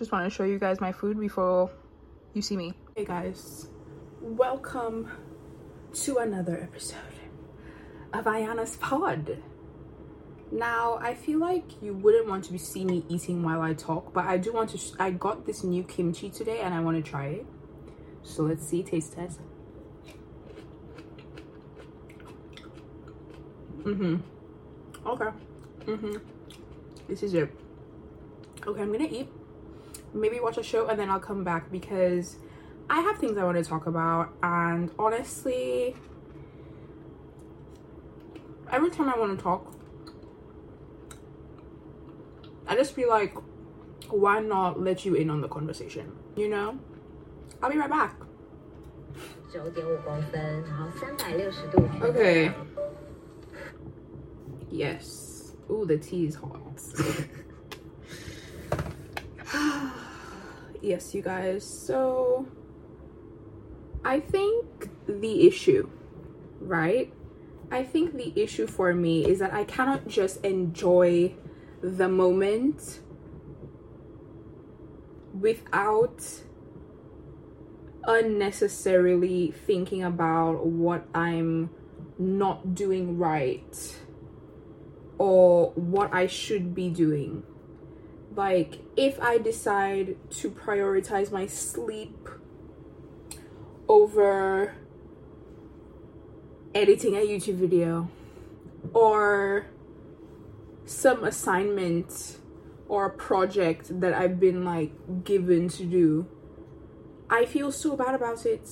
just want to show you guys my food before you see me. Hey guys, welcome to another episode of Aiyanna's Pod. Now, I feel like you wouldn't want to see me eating while I talk, but I do want to. I got this new kimchi today and I want to try it. So let's see, taste test. Mm-hmm. Okay. Mm-hmm. This is it. Okay, I'm gonna eat. Maybe watch a show and then I'll come back because I have things I want to talk about and honestly every time I want to talk I just feel like why not let you in on the conversation, you know? I'll be right back. Okay. Yes. Oh, the tea is hot. yes, you guys. So, I think the issue, right? I think the issue for me is that I cannot just enjoy the moment without unnecessarily thinking about what I'm not doing right or what I should be doing. Like, if I decide to prioritize my sleep over editing a YouTube video or some assignment or a project that I've been like given to do, I feel so bad about it.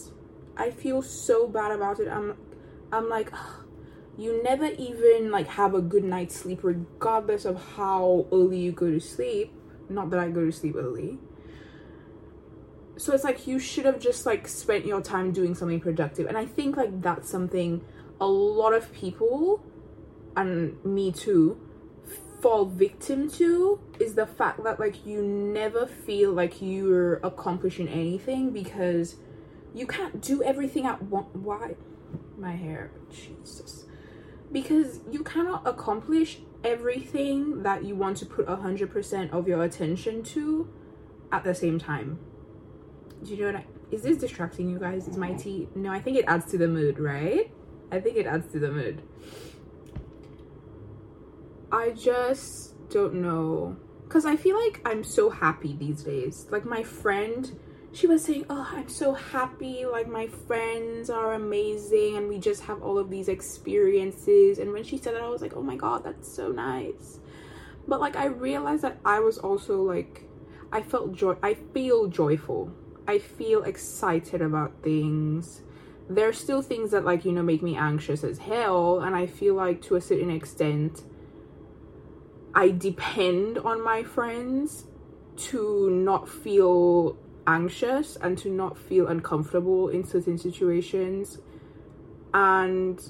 I feel so bad about it. I'm I'm like you never even like have a good night's sleep regardless of how early you go to sleep. Not that I go to sleep early. So it's like you should have just like spent your time doing something productive. And I think like that's something a lot of people and me too fall victim to is the fact that like you never feel like you're accomplishing anything because you can't do everything at one why my hair jesus because you cannot accomplish everything that you want to put 100% of your attention to at the same time do you know what I, is this distracting you guys is my tea no i think it adds to the mood right i think it adds to the mood I just don't know. Because I feel like I'm so happy these days. Like my friend, she was saying, Oh, I'm so happy. Like my friends are amazing and we just have all of these experiences. And when she said that, I was like, Oh my God, that's so nice. But like I realized that I was also like, I felt joy. I feel joyful. I feel excited about things. There's still things that like, you know, make me anxious as hell. And I feel like to a certain extent, I depend on my friends to not feel anxious and to not feel uncomfortable in certain situations. And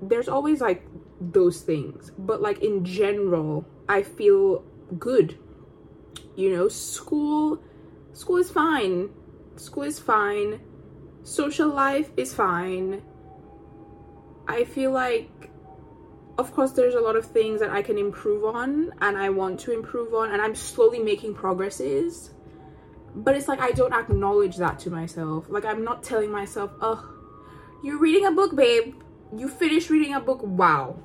there's always like those things, but like in general, I feel good. You know, school school is fine. School is fine. Social life is fine. I feel like of course there's a lot of things that I can improve on and I want to improve on and I'm slowly making progresses. But it's like I don't acknowledge that to myself. Like I'm not telling myself, "Oh, you're reading a book, babe. You finished reading a book. Wow.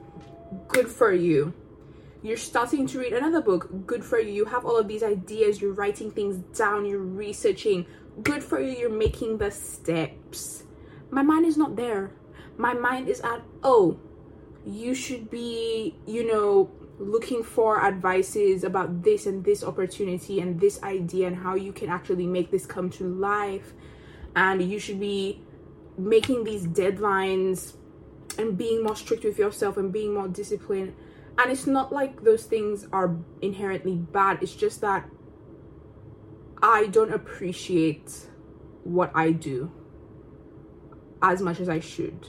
Good for you." You're starting to read another book. Good for you. You have all of these ideas. You're writing things down. You're researching. Good for you. You're making the steps. My mind is not there. My mind is at, oh, you should be, you know, looking for advices about this and this opportunity and this idea and how you can actually make this come to life. And you should be making these deadlines and being more strict with yourself and being more disciplined. And it's not like those things are inherently bad, it's just that I don't appreciate what I do as much as I should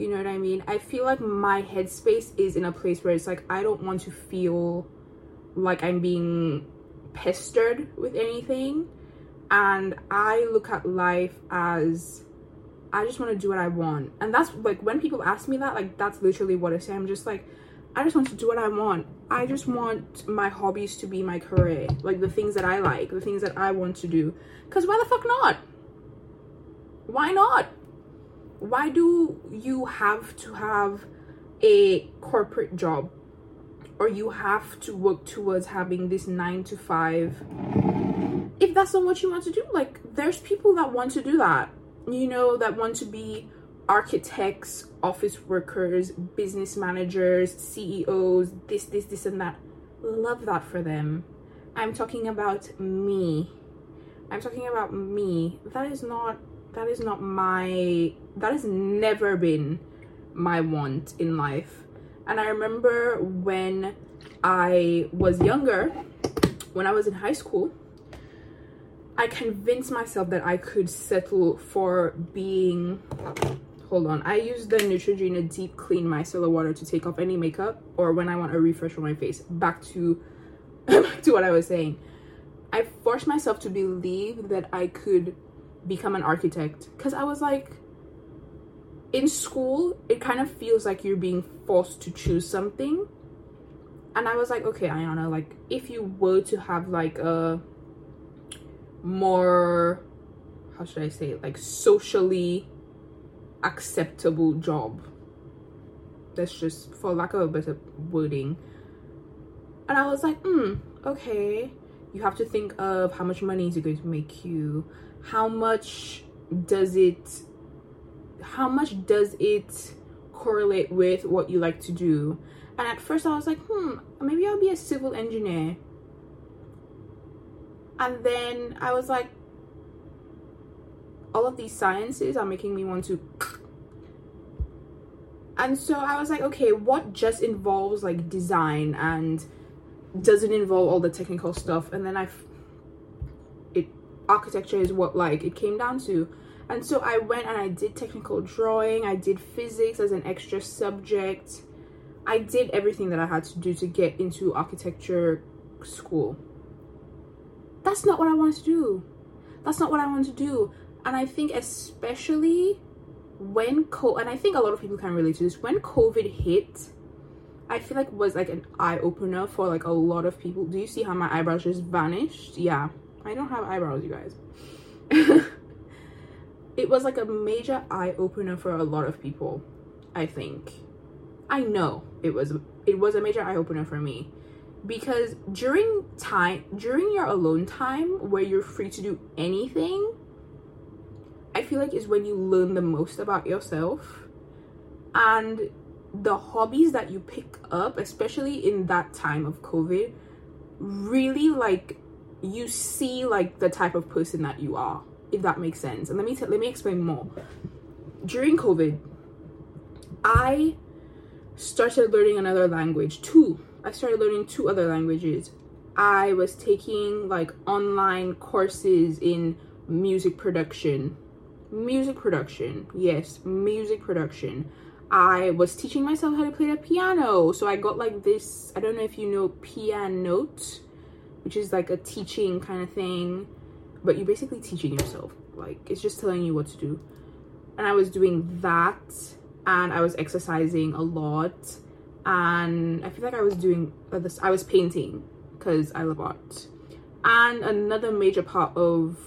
you know what I mean? I feel like my headspace is in a place where it's like I don't want to feel like I'm being pestered with anything. And I look at life as I just want to do what I want. And that's like when people ask me that, like that's literally what I say. I'm just like, I just want to do what I want. I just want my hobbies to be my career. Like the things that I like, the things that I want to do. Because why the fuck not? Why not? Why do you have to have a corporate job? Or you have to work towards having this nine to five? If that's not what you want to do like there's people that want to do that. You know that want to be architects office workers business managers ceos this this this and that. Love that for them. I'm talking about me. I'm talking about me. That is not that is not my that has never been my want in life. And I remember when I was younger, when I was in high school, I convinced myself that I could settle for being hold on i use the neutrogena deep clean micellar water to take off any makeup or when i want a refresh on my face. Back to to what i was saying. I forced myself to believe that i could become an architect. Because i was like in school it kind of feels like you're being forced to choose something. And i was like okay aiyanna like if you were to have like a more how should i say it like socially acceptable job that's just for lack of a better wording. And i was like hmm okay. You have to think of how much money is it going to make you how much does it how much does it correlate with what you like to do? And at first I was like, hmm, maybe I'll be a civil engineer. And then I was like, all of these sciences are making me want to. And so I was like, okay, what just involves like design and doesn't involve all the technical stuff? And then I, architecture is what like it came down to and so I went and I did technical drawing, I did physics as an extra subject. I did everything that I had to do to get into architecture school. That's not what I want to do. That's not what I want to do. And I think especially when co and I think a lot of people can relate to this, when COVID hit, I feel like was like an eye opener for like a lot of people. Do you see how my eyebrows just vanished? Yeah. I don't have eyebrows, you guys. it was like a major eye opener for a lot of people i think. I know it was it was a major eye opener for me. Because during time during your alone time where you're free to do anything i feel like is when you learn the most about yourself. And the hobbies that you pick up especially in that time of covid really like you see like the type of person that you are if that makes sense. And let me t- let me explain more. During COVID, I started learning another language. Two. I started learning two other languages. I was taking like online courses in music production. Music production. Yes, music production. I was teaching myself how to play the piano. So I got like this, I don't know if you know piano Pianote, which is like a teaching kind of thing but you're basically teaching yourself. Like it's just telling you what to do. And i was doing that and i was exercising a lot and i feel like i was doing uh, this i was painting because i love art. And another major part of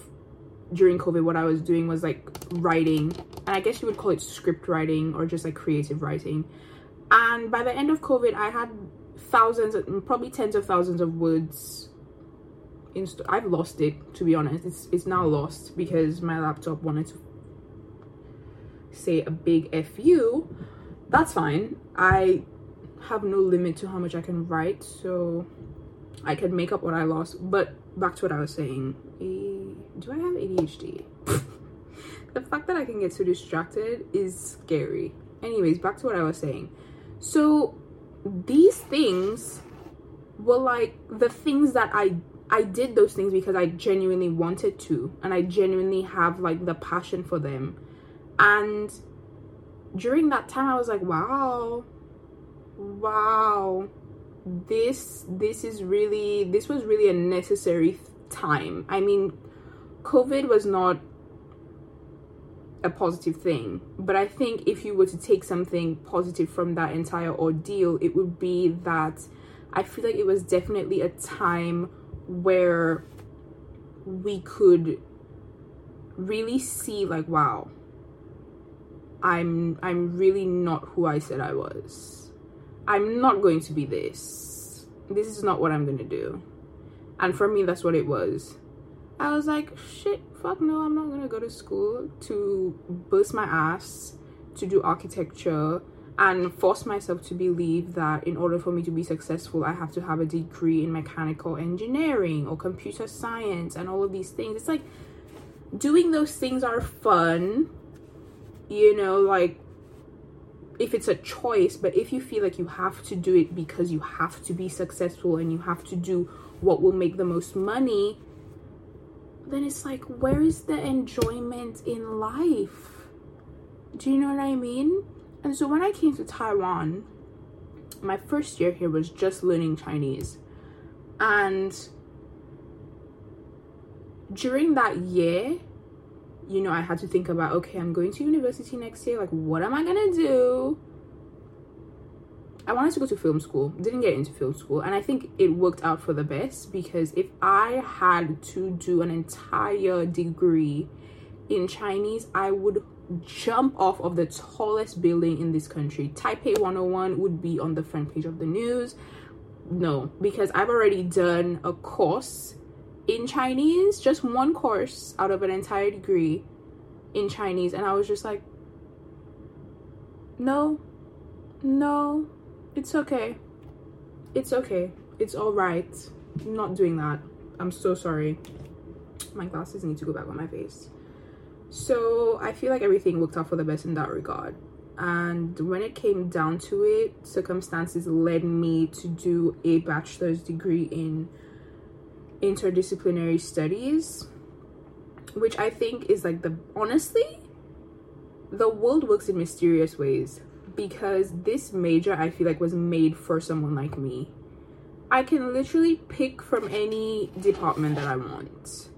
during covid what i was doing was like writing. And i guess you would call it script writing or just like creative writing. And by the end of covid i had thousands probably tens of thousands of words inst- I've lost it to be honest. It's it's now lost because my laptop wanted to say a big fu. That's fine. I have no limit to how much I can write, so I can make up what I lost. But back to what I was saying. do I have ADHD? the fact that I can get so distracted is scary. Anyways, back to what I was saying. So these things were like the things that I I did those things because I genuinely wanted to and I genuinely have like the passion for them. And during that time I was like, wow. Wow. This this is really this was really a necessary time. I mean, COVID was not a positive thing, but I think if you were to take something positive from that entire ordeal, it would be that I feel like it was definitely a time where we could really see like wow I'm I'm really not who I said I was. I'm not going to be this. This is not what I'm going to do. And for me that's what it was. I was like, shit, fuck no, I'm not going to go to school to bust my ass to do architecture and force myself to believe that in order for me to be successful, I have to have a degree in mechanical engineering or computer science and all of these things. It's like doing those things are fun, you know, like if it's a choice, but if you feel like you have to do it because you have to be successful and you have to do what will make the most money, then it's like, where is the enjoyment in life? Do you know what I mean? And so when I came to Taiwan, my first year here was just learning Chinese. And during that year, you know, I had to think about okay, I'm going to university next year. Like, what am I gonna do? I wanted to go to film school, didn't get into film school, and I think it worked out for the best because if I had to do an entire degree in Chinese, I would jump off of the tallest building in this country. Taipei 101 would be on the front page of the news. No, because I've already done a course in Chinese, just one course out of an entire degree in Chinese, and I was just like, no, no, it's okay. It's okay. It's all right. I'm not doing that. I'm so sorry. My glasses need to go back on my face. So I feel like everything worked out for the best in that regard. And when it came down to it, circumstances led me to do a bachelor's degree in interdisciplinary studies, which I think is like the honestly, the world works in mysterious ways because this major I feel like was made for someone like me. I can literally pick from any department that I want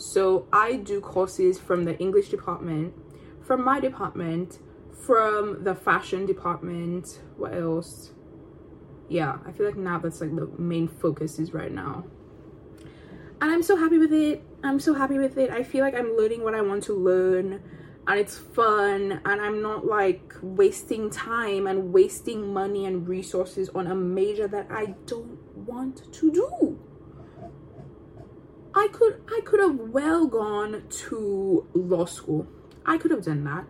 so I do courses from the English department, from my department, from the fashion department. What else? Yeah, I feel like now that's like the main focus is right now. And I'm so happy with it. I'm so happy with it. I feel like I'm learning what I want to learn and it's fun and I'm not like wasting time and wasting money and resources on a major that I don't want to do. I could I could have well gone to law school. I could have done that.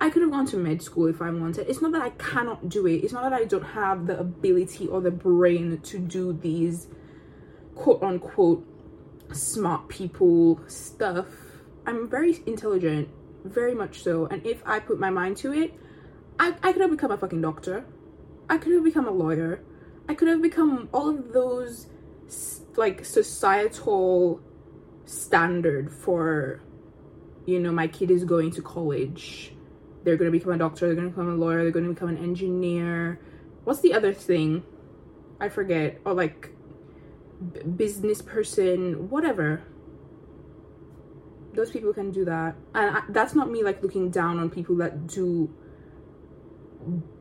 I could have gone to med school if I wanted. It's not that I cannot do it. It's not that I don't have the ability or the brain to do these quote unquote smart people stuff. I'm very intelligent, very much so. And if I put my mind to it, I, I could have become a fucking doctor. I could have become a lawyer. I could have become all of those like societal standard for you know my kid is going to college. They're going to become a doctor they're going to become a lawyer they're going to become an engineer. What's the other thing? I forget. Or like b- business person whatever. Those people can do that. And I, that's not me like looking down on people that do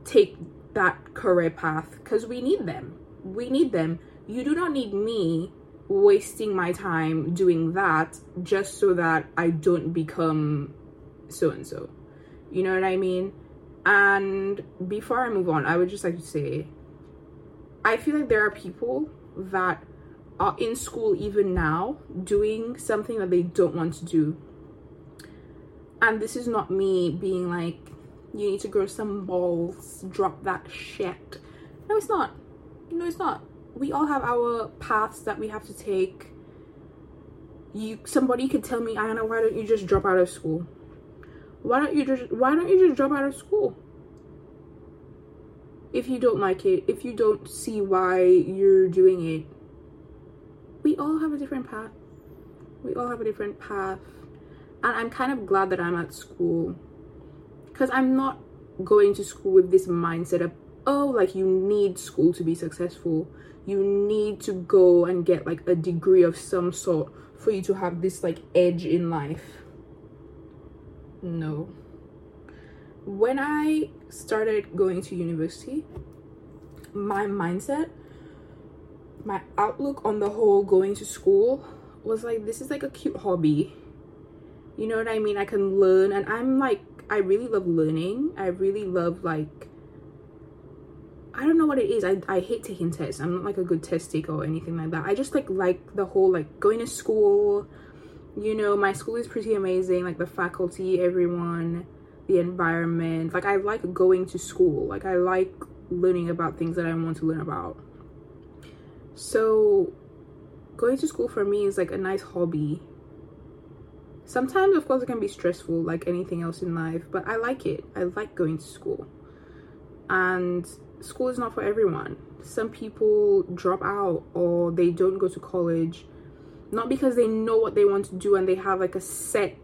take that career path because we need them. We need them you do not need me wasting my time doing that just so that I don't become so and so. You know what I mean? And before I move on, I would just like to say I feel like there are people that are in school even now doing something that they don't want to do. And this is not me being like, you need to grow some balls, drop that shit. No, it's not. No, it's not we all have our paths that we have to take. You somebody could tell me Aiyanna why don't you just drop out of school? Why don't you just why don't you just drop out of school? If you don't like it if you don't see why you're doing it. We all have a different path. We all have a different path. And i'm kind of glad that i'm at school. Because i'm not going to school with this mindset of oh like you need school to be successful. You need to go and get like a degree of some sort for you to have this like edge in life. No. When i started going to university my mindset my outlook on the whole going to school was like this is like a cute hobby. You know what i mean? I can learn and i'm like i really love learning. I really love like i don't know what it is. I, I hate taking tests. I'm not like a good test taker or anything like that. I just like like the whole like going to school you know my school is pretty amazing. Like the faculty everyone the environment. Like i like going to school. Like i like learning about things that i want to learn about. So going to school for me is like a nice hobby. Sometimes of course it can be stressful like anything else in life but i like it. I like going to school. And school is not for everyone. Some people drop out or they don't go to college not because they know what they want to do and they have like a set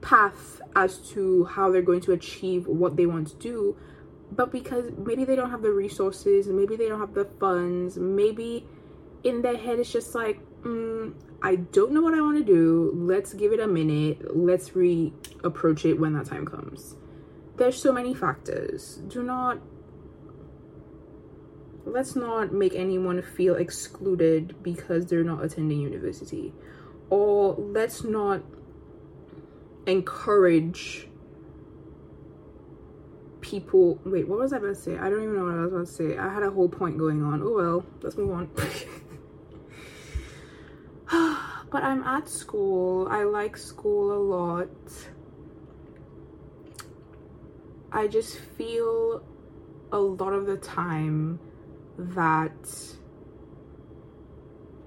path as to how they're going to achieve what they want to do but because maybe they don't have the resources maybe they don't have the funds maybe in their head it's just like mm, i don't know what i want to do let's give it a minute let's re-approach it when that time comes. There's so many factors. Do not let's not make anyone feel excluded because they're not attending university. Or let's not encourage people wait what was i about to say? I don't even know what i was about to say. I had a whole point going on. Oh well let's move on. But i'm at school. I like school a lot. I just feel a lot of the time that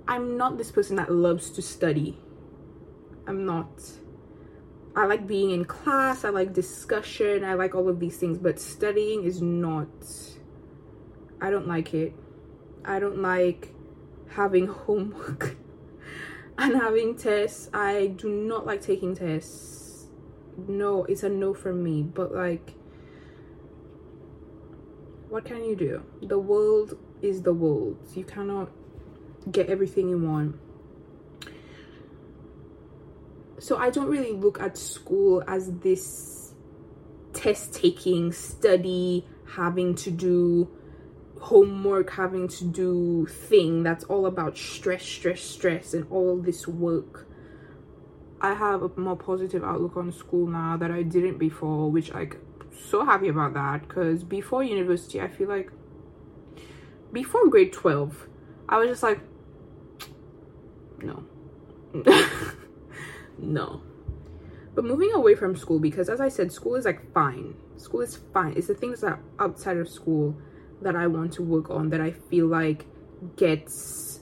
I'm not this person that loves to study. I'm not. I like being in class, I like discussion, I like all of these things, but studying is not. I don't like it. I don't like having homework and having tests. I do not like taking tests. No, it's a no from me, but like what can you do? The world is the world. You cannot get everything you want. So I don't really look at school as this test taking, study, having to do homework, having to do thing that's all about stress, stress, stress, and all this work. I have a more positive outlook on school now that I didn't before, which like so happy about that because before university, I feel like before grade 12, I was just like, no. no. But moving away from school, because as I said, school is like fine. School is fine. It's the things that outside of school that I want to work on that I feel like gets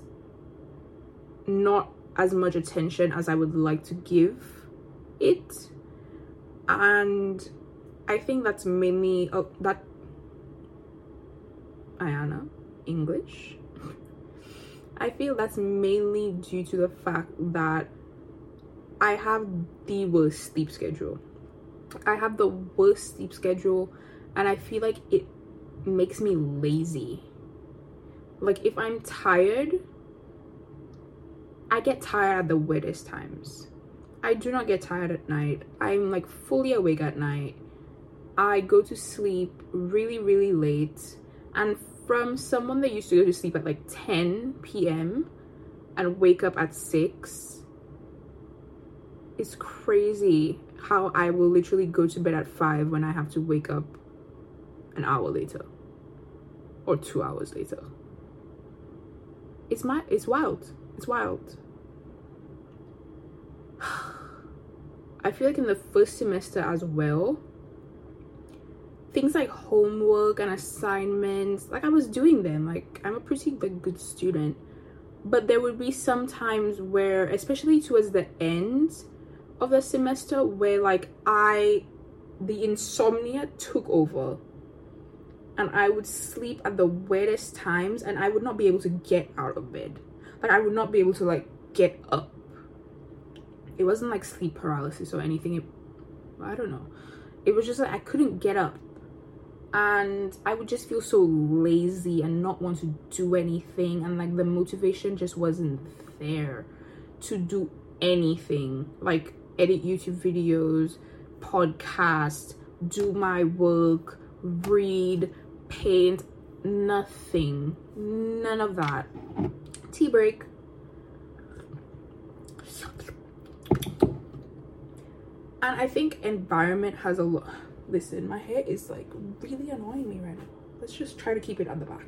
not as much attention as I would like to give it. And I think that's mainly uh, that Aiyanna English. I feel that's mainly due to the fact that I have the worst sleep schedule. I have the worst sleep schedule and I feel like it makes me lazy. Like if I'm tired, I get tired at the weirdest times. I do not get tired at night. I'm like fully awake at night I go to sleep really, really late. And from someone that used to go to sleep at like 10 p.m. and wake up at 6, it's crazy how I will literally go to bed at 5 when I have to wake up an hour later or two hours later. It's my it's wild. It's wild. I feel like in the first semester as well, things like homework and assignments like i was doing them. Like i'm a pretty like, good student. But there would be some times where especially towards the end of the semester where like i the insomnia took over. And i would sleep at the weirdest times and i would not be able to get out of bed. Like i would not be able to like get up. It wasn't like sleep paralysis or anything. It, i don't know. It was just like i couldn't get up and I would just feel so lazy and not want to do anything and like the motivation just wasn't there to do anything like edit YouTube videos, podcast, do my work, read, paint, nothing. None of that. tea break. And I think environment has a lot. Listen, my hair is like really annoying me right now. Let's just try to keep it at the back.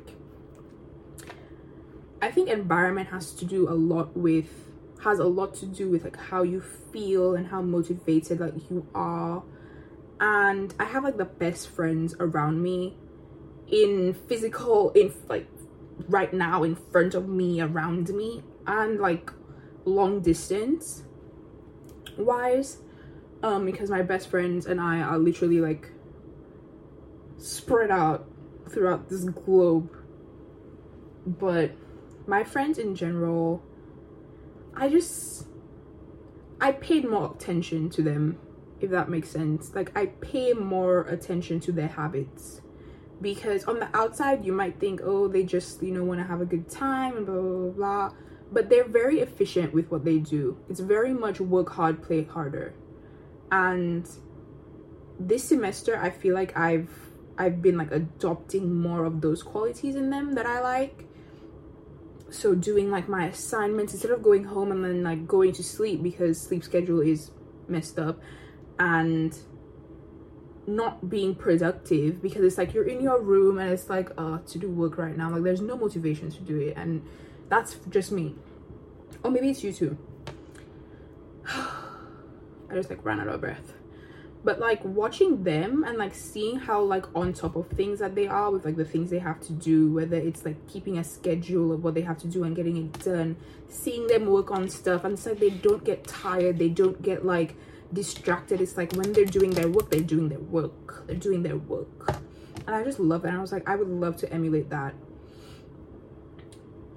I think environment has to do a lot with has a lot to do with like how you feel and how motivated like you are and i have like the best friends around me in physical in like right now in front of me around me and like long distance wise um because my best friends and i are literally like spread out throughout this globe. But my friends in general i just i paid more attention to them if that makes sense. Like i pay more attention to their habits. Because on the outside you might think oh they just you know want to have a good time and blah, blah blah blah. But they're very efficient with what they do. It's very much work hard play harder and this semester i feel like i've i've been like adopting more of those qualities in them that i like. So doing like my assignments instead of going home and then like going to sleep because sleep schedule is messed up and not being productive because it's like you're in your room and it's like uh to do work right now. Like there's no motivation to do it and that's just me. Or maybe it's you too i just like ran out of breath. But like watching them and like seeing how like on top of things that they are with like the things they have to do whether it's like keeping a schedule of what they have to do and getting it done seeing them work on stuff and it's like they don't get tired they don't get like distracted. It's like when they're doing their work they're doing their work. They're doing their work. And i just love and i was like i would love to emulate that.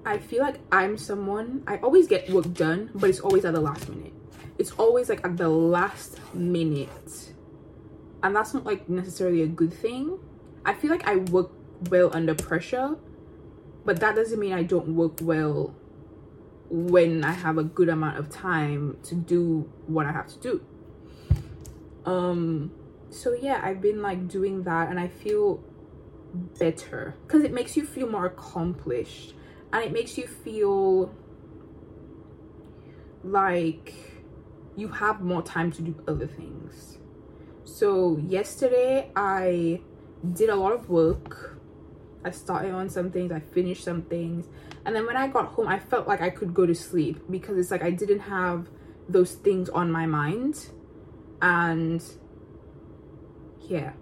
I feel like i'm someone i always get work done but it's always at the last minute it's always like at the last minute. And that's not like necessarily a good thing. I feel like i work well under pressure but that doesn't mean i don't work well when i have a good amount of time to do what i have to do. Um so yeah i've been like doing that and i feel better. Because it makes you feel more accomplished and it makes you feel like you have more time to do other things. So yesterday i did a lot of work. I started on some things i finished some things. And then when i got home i felt like i could go to sleep because it's like i didn't have those things on my mind. And yeah.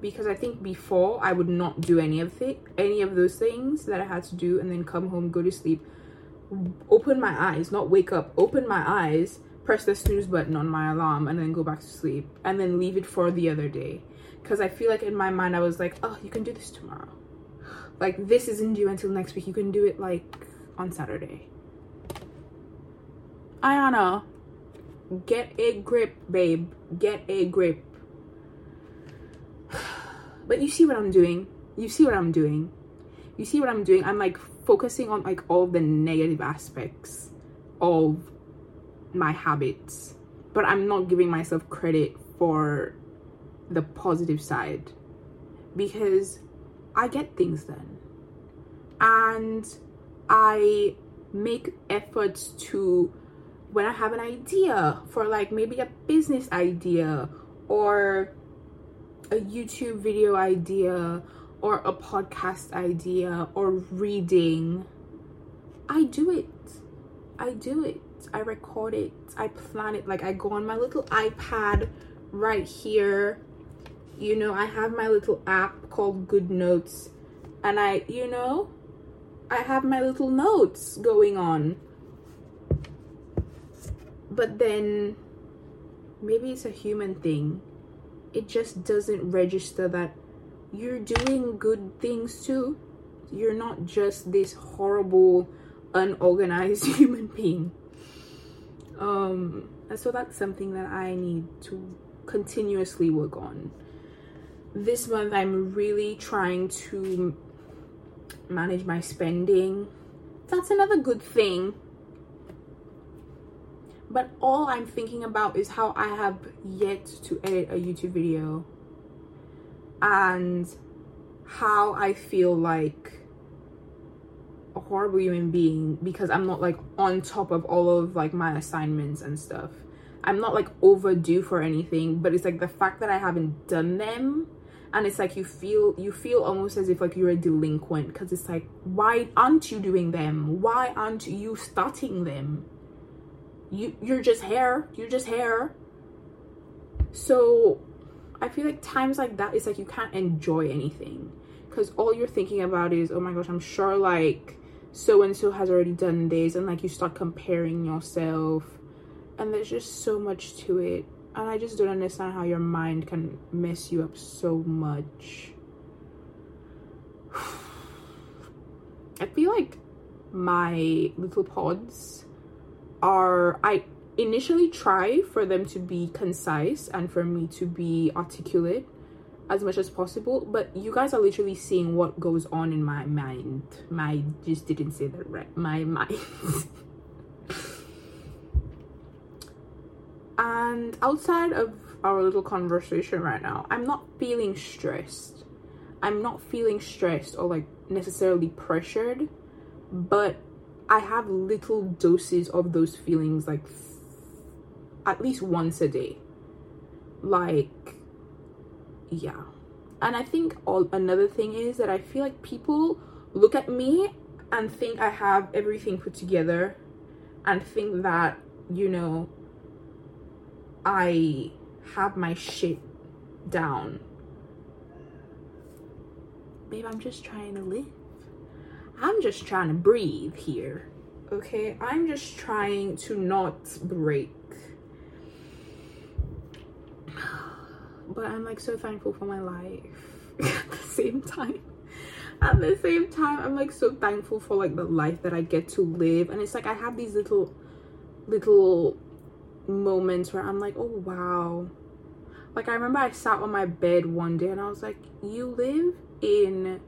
Because i think before i would not do any of it any of those things that i had to do and then come home go to sleep open my eyes not wake up open my eyes press the snooze button on my alarm and then go back to sleep and then leave it for the other day. Because i feel like in my mind i was like oh you can do this tomorrow. Like this isn't due until next week. You can do it like on saturday. Aiyanna get a grip babe. Get a grip. But you see what i'm doing. You see what i'm doing. You see what i'm doing. I'm like focusing on like all the negative aspects of my habits but i'm not giving myself credit for the positive side because i get things done and i make efforts to when I have an idea for like maybe a business idea or a YouTube video idea or a podcast idea or reading, I do it. I do it. I record it. I plan it. Like I go on my little iPad right here. You know, I have my little app called Good Notes and I, you know, I have my little notes going on but then maybe it's a human thing it just doesn't register that you're doing good things too you're not just this horrible unorganized human being um and so that's something that i need to continuously work on. This month i'm really trying to manage my spending. That's another good thing. But all I'm thinking about is how I have yet to edit a YouTube video and how I feel like horrible human being because I'm not like on top of all of like my assignments and stuff. I'm not like overdue for anything, but it's like the fact that I haven't done them and it's like you feel you feel almost as if like you're a delinquent because it's like why aren't you doing them? Why aren't you starting them? You you're just here. You're just here. So I feel like times like that it's like you can't enjoy anything because all you're thinking about is oh my gosh i'm sure like so and so has already done this and like you start comparing yourself and there's just so much to it. And i just don't understand how your mind can mess you up so much. I feel like my little pods are i initially try for them to be concise and for me to be articulate as much as possible but you guys are literally seeing what goes on in my mind. My just didn't say that right. My mind. And outside of our little conversation right now i'm not feeling stressed. I'm not feeling stressed or like necessarily pressured but i have little doses of those feelings like at least once a day. Like yeah. And i think all another thing is that i feel like people look at me and think i have everything put together and think that you know i have my shit down. Babe i'm just trying to live. I'm just trying to breathe here okay? I'm just trying to not break but I'm like so thankful for my life at the same time. At the same time, I'm like so thankful for like the life that I get to live. And it's like I have these little little moments where I'm like, oh wow. Like I remember I sat on my bed one day and I was like, you live in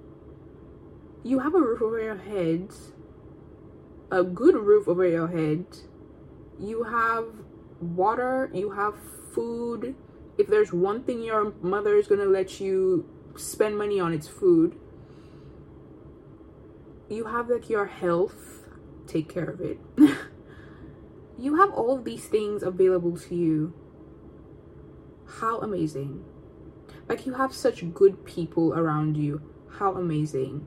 you have a roof over your head, a good roof over your head. You have water, you have food, if there's one thing your mother is going to let you spend money on it's food. You have like your health take care of it. You have all of these things available to you. How amazing. Like you have such good people around you. How amazing.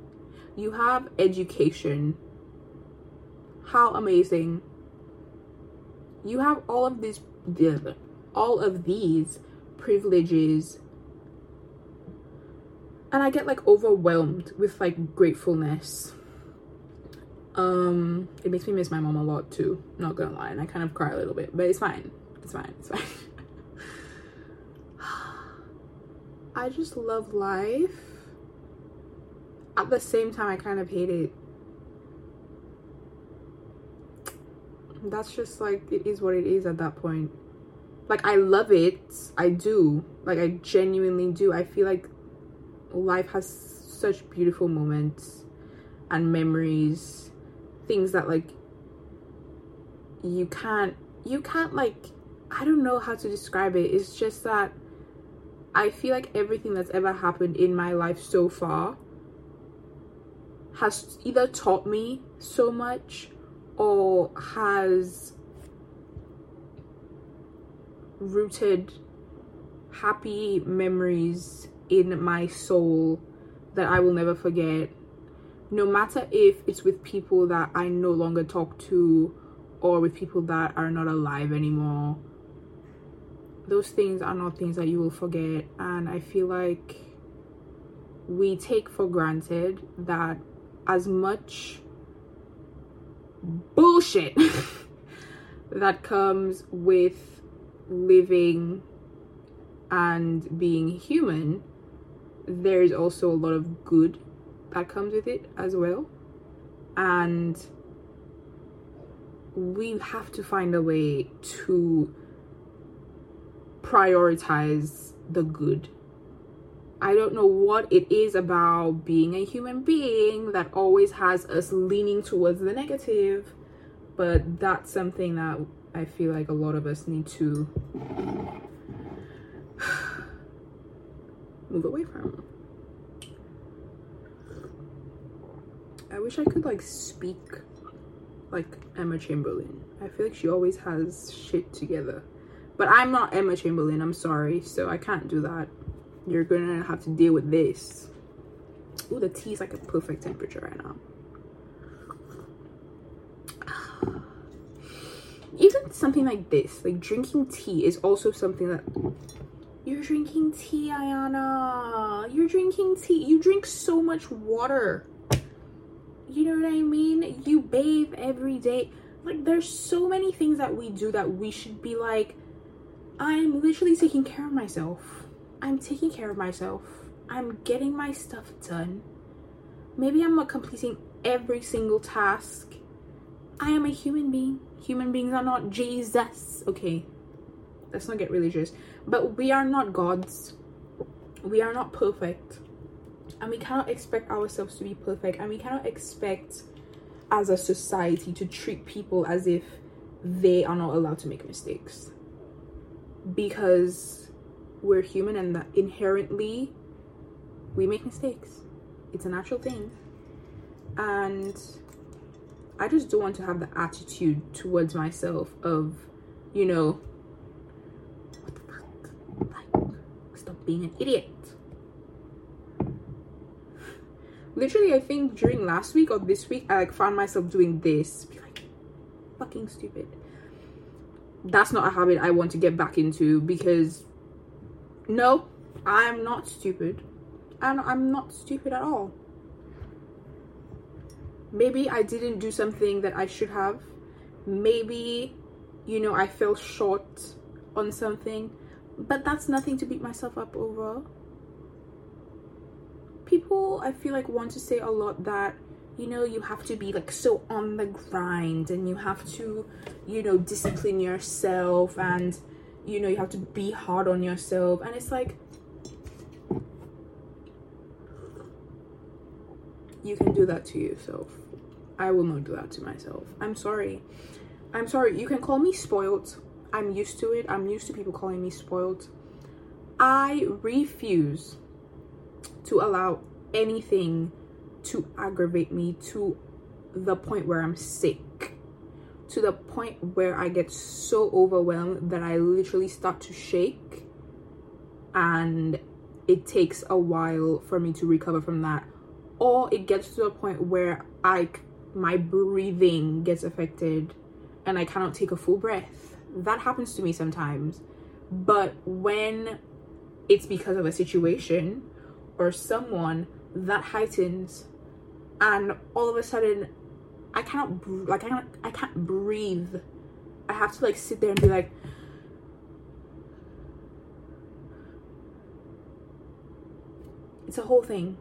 You have education. How amazing. You have all of these all of these privileges and I get like overwhelmed with like gratefulness. Um, it makes me miss my mom a lot too, not gonna lie, and I kind of cry a little bit, but it's fine. It's fine, it's fine. I just love life. At the same time, I kind of hate it. That's just like, it is what it is at that point like I love it. I do. Like I genuinely do. I feel like life has such beautiful moments and memories, things that like you can't you can't like I don't know how to describe it. It's just that I feel like everything that's ever happened in my life so far has either taught me so much or has rooted happy memories in my soul that I will never forget. No matter if it's with people that I no longer talk to or with people that are not alive anymore. Those things are not things that you will forget. And I feel like we take for granted that as much bullshit that comes with living and being human, there's also a lot of good that comes with it as well. And we have to find a way to prioritize the good. I don't know what it is about being a human being that always has us leaning towards the negative, but that's something that I feel like a lot of us need to move away from. I wish I could like speak like Emma Chamberlain. I feel like she always has shit together. But I'm not Emma Chamberlain, I'm sorry, so I can't do that. You're gonna have to deal with this. Oh, the tea is like a perfect temperature right now. Even something like this, like drinking tea, is also something that you're drinking tea, Aiyanna. You're drinking tea. You drink so much water. You know what I mean? You bathe every day. Like, there's so many things that we do that we should be like, I'm literally taking care of myself. I'm taking care of myself. I'm getting my stuff done. Maybe I'm not completing every single task. I am a human being. Human beings are not Jesus. Okay, let's not get religious. But we are not gods. We are not perfect. And we cannot expect ourselves to be perfect. And we cannot expect as a society to treat people as if they are not allowed to make mistakes. Because we're human and inherently we make mistakes. It's a natural thing. And I just don't want to have the attitude towards myself of, you know, what the fuck? Like, stop being an idiot. Literally, I think during last week or this week, I like found myself doing this. Be like, fucking stupid. That's not a habit I want to get back into because no, I'm not stupid. And I'm not stupid at all maybe I didn't do something that I should have. Maybe, you know, I fell short on something, but that's nothing to beat myself up over. People, I feel like, want to say a lot that, you know, you have to be like so on the grind and you have to, you know, discipline yourself and, you know, you have to be hard on yourself. And it's like, you can do that to yourself. I will not do that to myself. I'm sorry. I'm sorry. You can call me spoiled. I'm used to it. I'm used to people calling me spoiled. I refuse to allow anything to aggravate me to the point where I'm sick. To the point where I get so overwhelmed that I literally start to shake and it takes a while for me to recover from that or it gets to a point where I my breathing gets affected and I cannot take a full breath. That happens to me sometimes. But when it's because of a situation or someone that heightens and all of a sudden I cannot like I can't I can't breathe. I have to like sit there and be like It's a whole thing.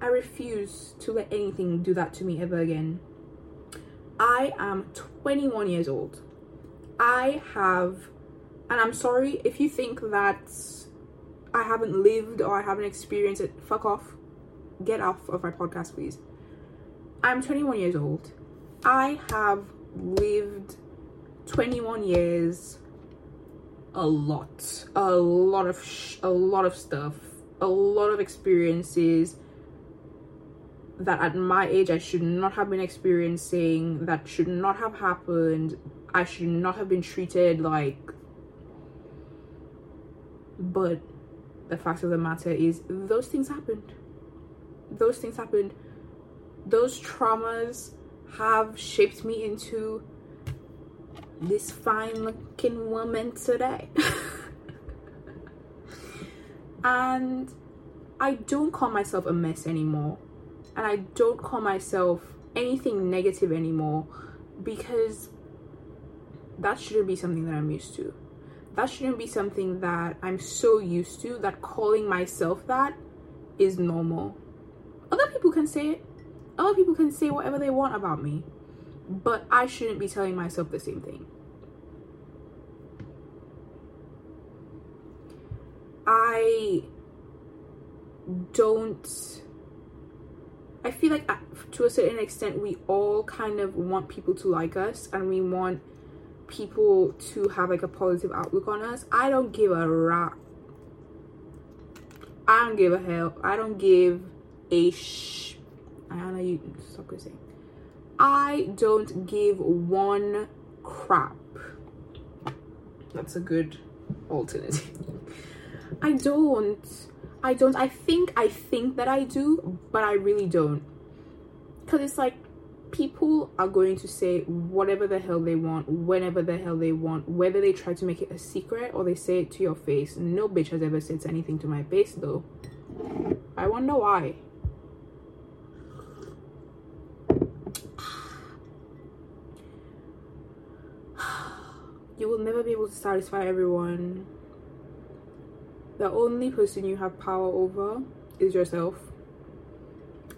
I refuse to let anything do that to me ever again. I am 21 years old. I have, and I'm sorry if you think that I haven't lived or I haven't experienced it, fuck off. Get off of my podcast, please. I'm 21 years old. I have lived 21 years a lot a lot of sh- a lot of stuff a lot of experiences that at my age I should not have been experiencing, that should not have happened. I should not have been treated like. But the fact of the matter is, those things happened. Those things happened. Those traumas have shaped me into this fine looking woman today. and I don't call myself a mess anymore and I don't call myself anything negative anymore because that shouldn't be something that I'm used to. That shouldn't be something that I'm so used to that calling myself that is normal. Other people can say it. Other people can say whatever they want about me. But I shouldn't be telling myself the same thing. I don't I feel like uh, to a certain extent we all kind of want people to like us and we want people to have like a positive outlook on us. I don't give a rap. I don't give a hell. I don't give a sh I don't know you stop saying. I don't give one crap. That's a good alternative. I don't. I don't. I think I think that I do, but I really don't. Cause it's like people are going to say whatever the hell they want, whenever the hell they want, whether they try to make it a secret or they say it to your face. No bitch has ever said anything to my face though. I wonder why. You will never be able to satisfy everyone. The only person you have power over is yourself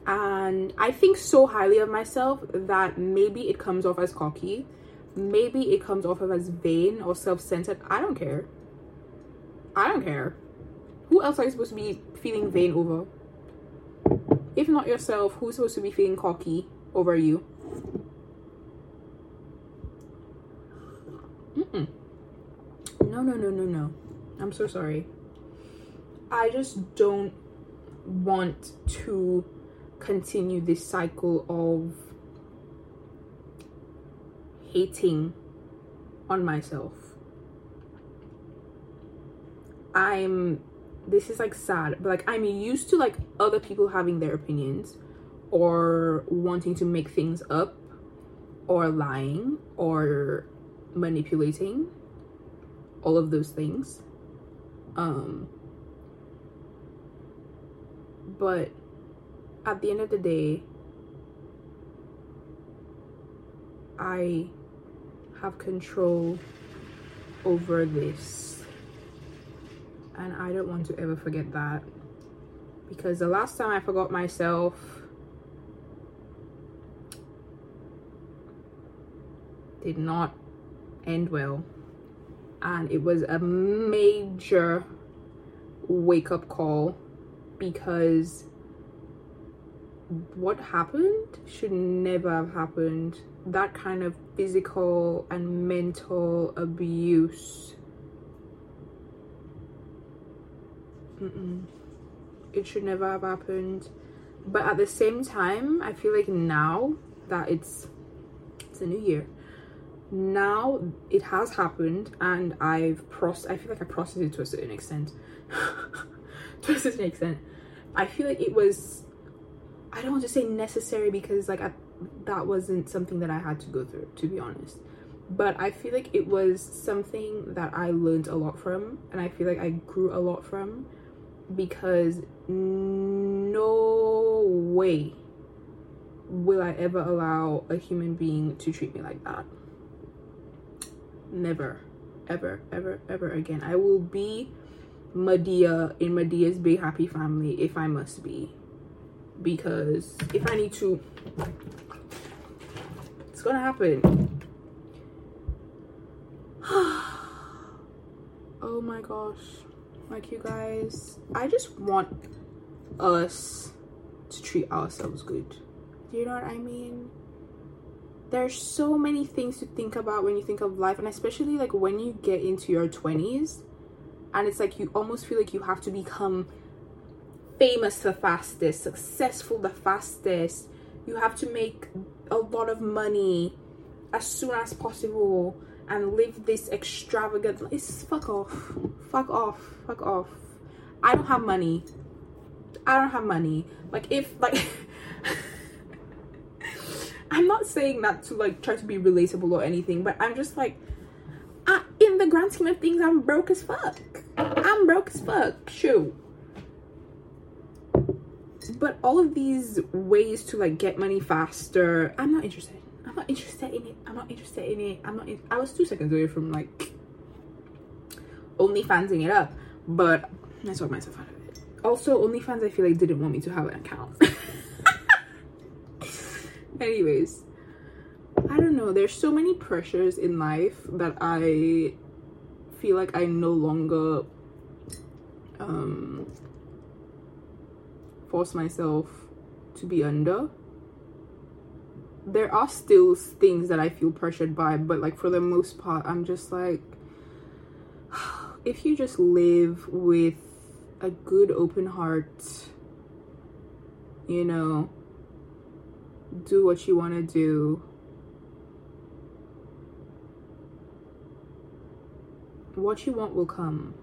and I think so highly of myself that maybe it comes off as cocky, maybe it comes off as vain or self-centered. I don't care. I don't care. Who else are you supposed to be feeling vain over? If not yourself, who's supposed to be feeling cocky over you? Mm-mm. No, no, no, no, no. I'm so sorry. I just don't want to continue this cycle of hating on myself. I'm this is like sad, but like I'm used to like other people having their opinions or wanting to make things up or lying or manipulating all of those things um but at the end of the day, I have control over this. And I don't want to ever forget that. Because the last time I forgot myself, did not end well. And it was a major wake up call because what happened should never have happened. That kind of physical and mental abuse. Mm-mm. It should never have happened. But at the same time, I feel like now that it's it's a new year, now it has happened, and I've processed. I feel like I processed it to a certain extent. to a certain extent, I feel like it was I don't want to say necessary because like I, that wasn't something that I had to go through to be honest. But I feel like it was something that I learned a lot from and I feel like I grew a lot from because no way will I ever allow a human being to treat me like that. Never ever ever ever again. I will be Madea in Madea's Big Happy family if I must be because if I need to, it's gonna happen. oh my gosh. Like you guys, I just want us to treat ourselves good. Do you know what I mean? There's so many things to think about when you think of life, and especially like when you get into your 20s, and it's like you almost feel like you have to become famous the fastest, successful the fastest. You have to make a lot of money as soon as possible and live this extravagant it's fuck off. Fuck off. Fuck off. I don't have money. I don't have money. Like if like I'm not saying that to like try to be relatable or anything, but I'm just like I, in the grand scheme of things, I'm broke as fuck. I'm broke as fuck. Shoot. But all of these ways to like get money faster i'm not interested. I'm not interested in it. I'm not interested in it. I'm not in- i was two seconds away from like only fansing it up but i saw myself out of it. Also onlyfans i feel like didn't want me to have an account. Anyways don't know. There's so many pressures in life that i feel like i no longer um force myself to be under. There are still things that i feel pressured by but like for the most part i'm just like if you just live with a good open heart you know do what you want to do what you want will come.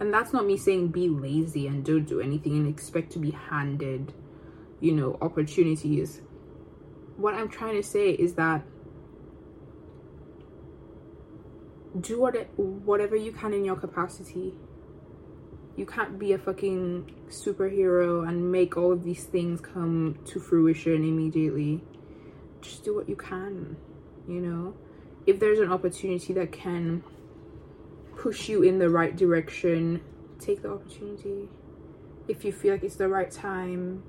And that's not me saying be lazy and don't do anything and expect to be handed you know opportunities. What i'm trying to say is that do what whatever you can in your capacity. You can't be a fucking superhero and make all of these things come to fruition immediately. Just do what you can you know? If there's an opportunity that can push you in the right direction, take the opportunity. If you feel like it's the right time,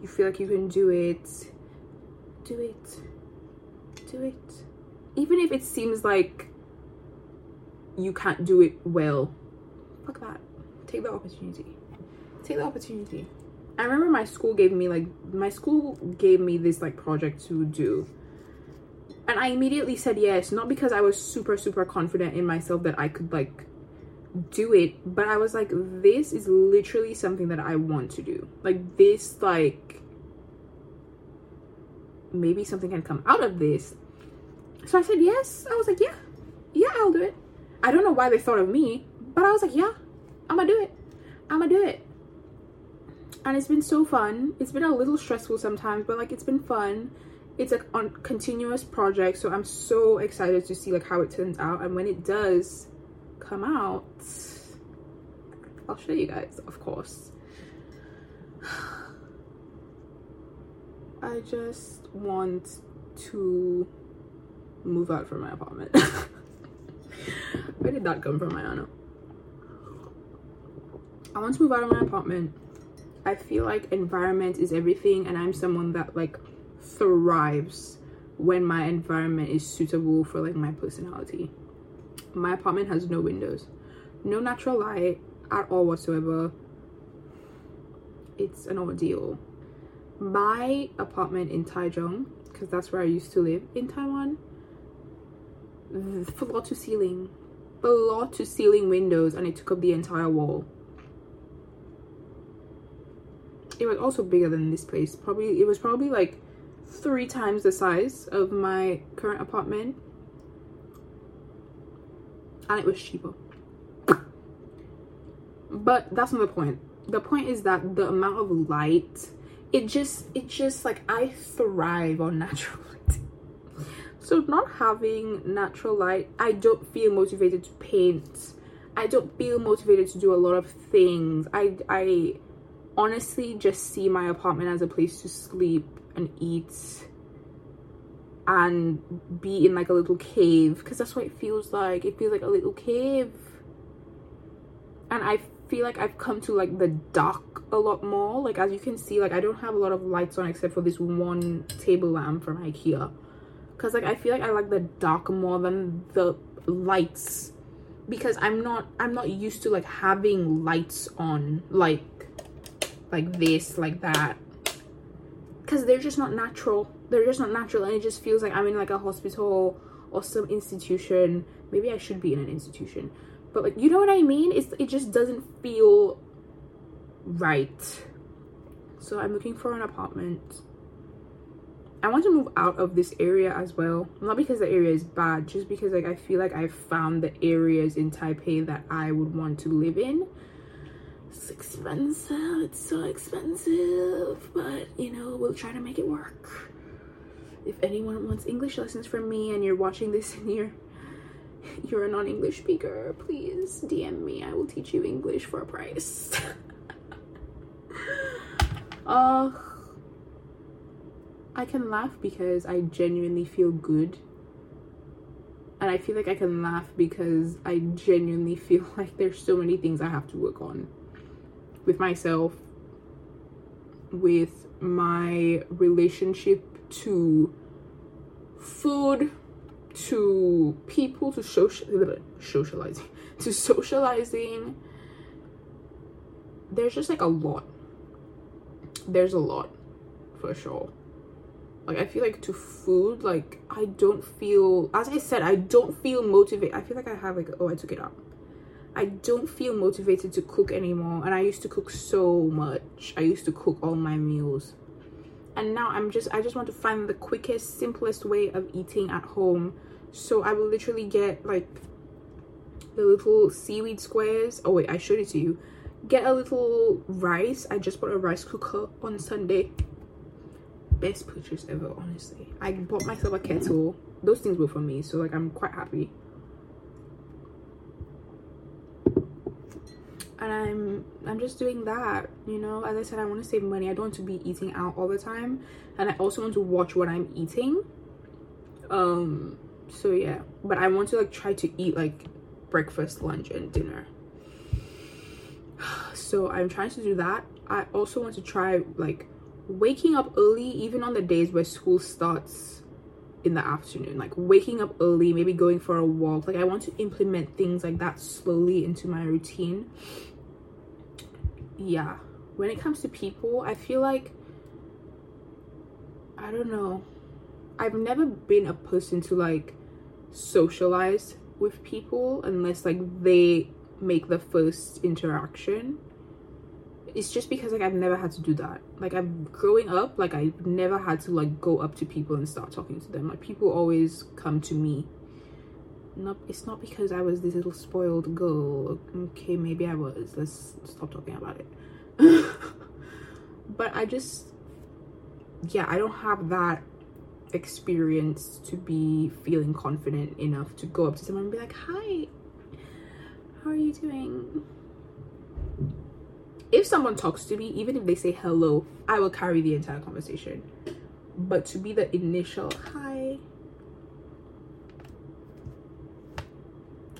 you feel like you can do it, do it. Do it. Even if it seems like you can't do it well, fuck that. Take the opportunity. Take the opportunity. I remember my school gave me like my school gave me this like project to do and I immediately said yes, not because I was super, super confident in myself that I could like do it, but I was like, this is literally something that I want to do. Like, this, like, maybe something can come out of this. So I said yes. I was like, yeah, yeah, I'll do it. I don't know why they thought of me, but I was like, yeah, I'm gonna do it. I'm gonna do it. And it's been so fun. It's been a little stressful sometimes, but like, it's been fun it's a on continuous project so i'm so excited to see like how it turns out. And when it does come out i'll show you guys of course. I just want to move out from my apartment. Where did that come from? Aiyanna? i want to move out of my apartment. I feel like environment is everything and i'm someone that like thrives when my environment is suitable for like my personality. My apartment has no windows, no natural light at all whatsoever. It's an ordeal. My apartment in Taichung, because that's where I used to live in Taiwan, floor to ceiling, floor to ceiling windows, and it took up the entire wall. It was also bigger than this place. Probably, it was probably like three times the size of my current apartment. And it was cheaper. But that's not the point. The point is that the amount of light it just it just like i thrive on natural light. So not having natural light i don't feel motivated to paint. I don't feel motivated to do a lot of things. I i honestly just see my apartment as a place to sleep and eat and be in like a little cave because that's what it feels like. It feels like a little cave. And i feel like i've come to like the dark a lot more. Like as you can see like i don't have a lot of lights on except for this one table lamp from ikea. Because like i feel like i like the dark more than the lights. Because i'm not i'm not used to like having lights on like like this like that because they're just not natural. They're just not natural and it just feels like i'm in like a hospital or some institution. Maybe i should be in an institution. But like you know what i mean? It's it just doesn't feel right. So i'm looking for an apartment. I want to move out of this area as well. Not because the area is bad just because like i feel like i've found the areas in taipei that i would want to live in it's expensive. It's so expensive but you know we'll try to make it work. If anyone wants english lessons from me and you're watching this and you're you're a non-english speaker please dm me. I will teach you english for a price. Uh i can laugh because i genuinely feel good. And i feel like i can laugh because i genuinely feel like there's so many things i have to work on with myself, with my relationship to food, to people, to social socializing, to socializing. There's just like a lot. There's a lot for sure. Like I feel like to food, like I don't feel as I said, I don't feel motivated. I feel like I have like oh I took it out I don't feel motivated to cook anymore. And I used to cook so much. I used to cook all my meals. and now i'm just i just want to find the quickest simplest way of eating at home. So i will literally get like the little seaweed squares. Oh wait i showed it to you. Get a little rice. I just bought a rice cooker on sunday. Best purchase ever honestly. I bought myself a kettle. Those things were for me so like i'm quite happy and i'm i'm just doing that you know? As i said i want to save money. I don't want to be eating out all the time. And i also want to watch what i'm eating. Um so yeah. But i want to like try to eat like breakfast lunch and dinner. So i'm trying to do that. I also want to try like waking up early even on the days where school starts in the afternoon like waking up early maybe going for a walk. Like i want to implement things like that slowly into my routine. Yeah. When it comes to people i feel like i don't know. I've never been a person to like socialize with people unless like they make the first interaction it's just because like I've never had to do that. Like I'm growing up, like I've never had to like go up to people and start talking to them. Like people always come to me. Not it's not because I was this little spoiled girl. Okay, maybe I was. Let's stop talking about it. but I just yeah, I don't have that experience to be feeling confident enough to go up to someone and be like, "Hi. How are you doing?" If someone talks to me, even if they say hello, I will carry the entire conversation. But to be the initial hi,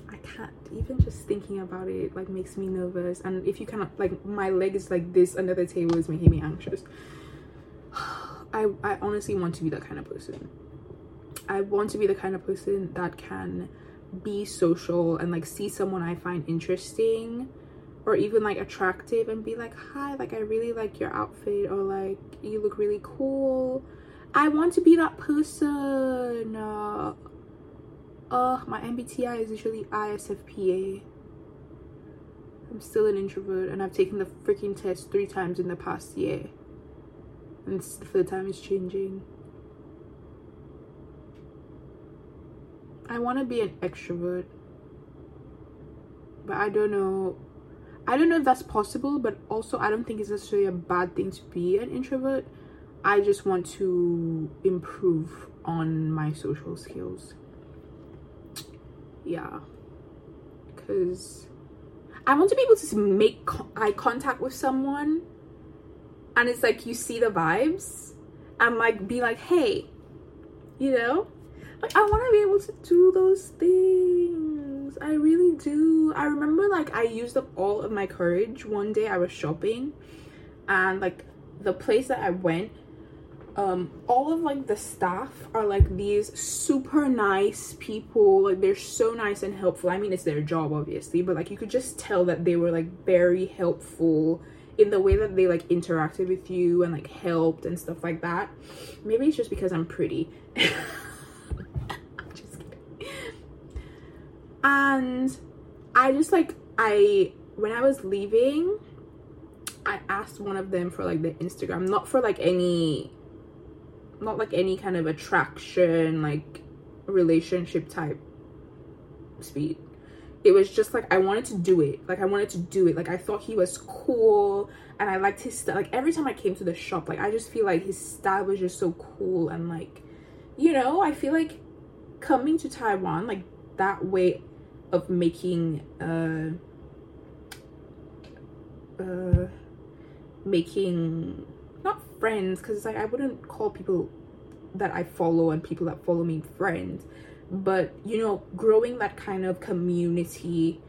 I can't. Even just thinking about it like makes me nervous. And if you cannot like my leg is like this under the table is making me anxious. I I honestly want to be that kind of person. I want to be the kind of person that can be social and like see someone I find interesting or even like attractive and be like hi like i really like your outfit or like you look really cool. I want to be that person. Uh, uh my mbti is usually isfpa i'm still an introvert and i've taken the freaking test three times in the past year. And the third time it's changing. I want to be an extrovert but i don't know I don't know if that's possible, but also I don't think it's necessarily a bad thing to be an introvert. I just want to improve on my social skills. Yeah. Because I want to be able to make eye contact with someone and it's like you see the vibes and like be like, hey, you know? Like I want to be able to do those things I really do. I remember like I used up all of my courage one day I was shopping and like the place that I went um all of like the staff are like these super nice people. Like they're so nice and helpful. I mean it's their job obviously but like you could just tell that they were like very helpful in the way that they like interacted with you and like helped and stuff like that. Maybe it's just because i'm pretty and i just like i when i was leaving i asked one of them for like the instagram not for like any not like any kind of attraction like relationship type speed. It was just like i wanted to do it. Like i wanted to do it. Like i thought he was cool and i liked his style like every time i came to the shop like i just feel like his style was just so cool and like you know i feel like coming to taiwan like that way of making uh uh making not friends because like I wouldn't call people that I follow and people that follow me friends but you know growing that kind of community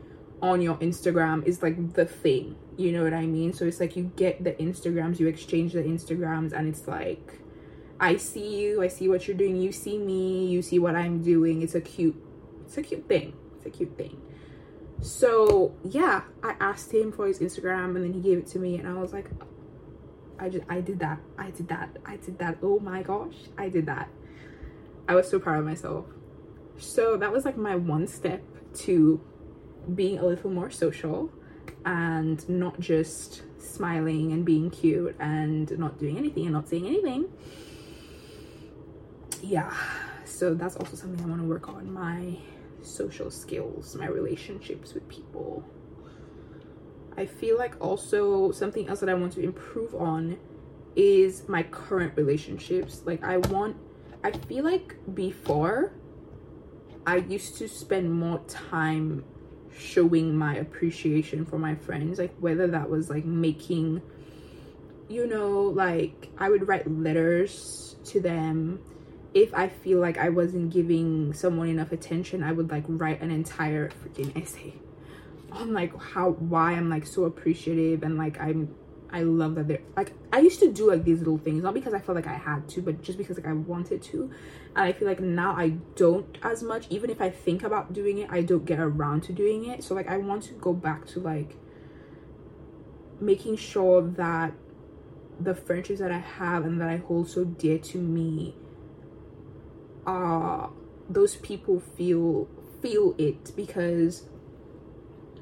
on your Instagram is like the thing you know what I mean? So it's like you get the Instagrams you exchange the Instagrams and it's like I see you I see what you're doing you see me you see what I'm doing it's a cute it's a cute thing it's a cute thing. So yeah i asked him for his instagram and then he gave it to me and i was like i just i did that. I did that. I did that. Oh my gosh i did that. I was so proud of myself. So that was like my one step to being a little more social and not just smiling and being cute and not doing anything and not saying anything. Yeah so that's also something i want to work on my social skills my relationships with people. I feel like also something else that i want to improve on is my current relationships. Like i want i feel like before i used to spend more time showing my appreciation for my friends like whether that was like making you know like i would write letters to them if i feel like i wasn't giving someone enough attention i would like write an entire freaking essay on like how why i'm like so appreciative and like i'm I love that they're like I used to do like these little things not because I felt like I had to but just because like I wanted to. And I feel like now I don't as much. Even if I think about doing it I don't get around to doing it. So like I want to go back to like making sure that the friendships that I have and that I hold so dear to me uh those people feel feel it because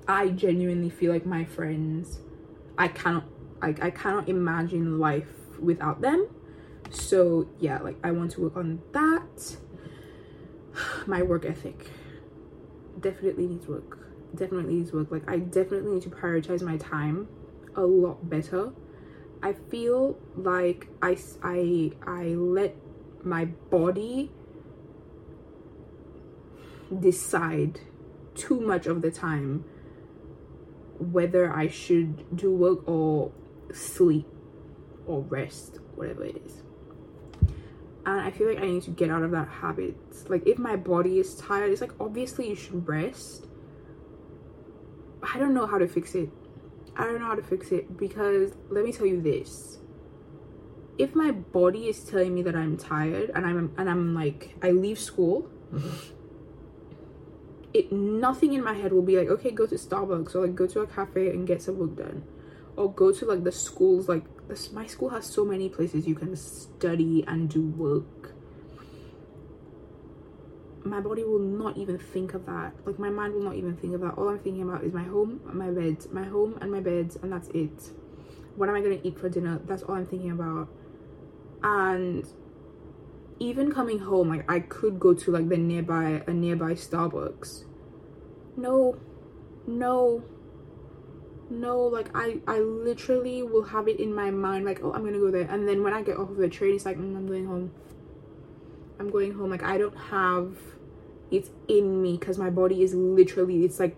I genuinely feel like my friends I cannot like I cannot imagine life without them. So yeah, like I want to work on that. My work ethic definitely needs work. Definitely needs work. Like I definitely need to prioritize my time a lot better. I feel like I I I let my body decide too much of the time whether I should do work or sleep or rest, whatever it is. And I feel like I need to get out of that habit. Like, if my body is tired, it's like obviously you should rest. I don't know how to fix it. I don't know how to fix it because let me tell you this. If my body is telling me that I'm tired and I'm and I'm like I leave school, it nothing in my head will be like, okay, go to Starbucks or like go to a cafe and get some work done. Or go to like the schools like this my school has so many places you can study and do work. My body will not even think of that. Like my mind will not even think of that. All i'm thinking about is my home my bed my home and my bed and that's it. What am i going to eat for dinner? That's all i'm thinking about. And even coming home like i could go to like the nearby a nearby starbucks. No no no like i i literally will have it in my mind like oh i'm gonna go there. And then when i get off of the train it's like mm, i'm going home. I'm going home. Like i don't have it in me because my body is literally it's like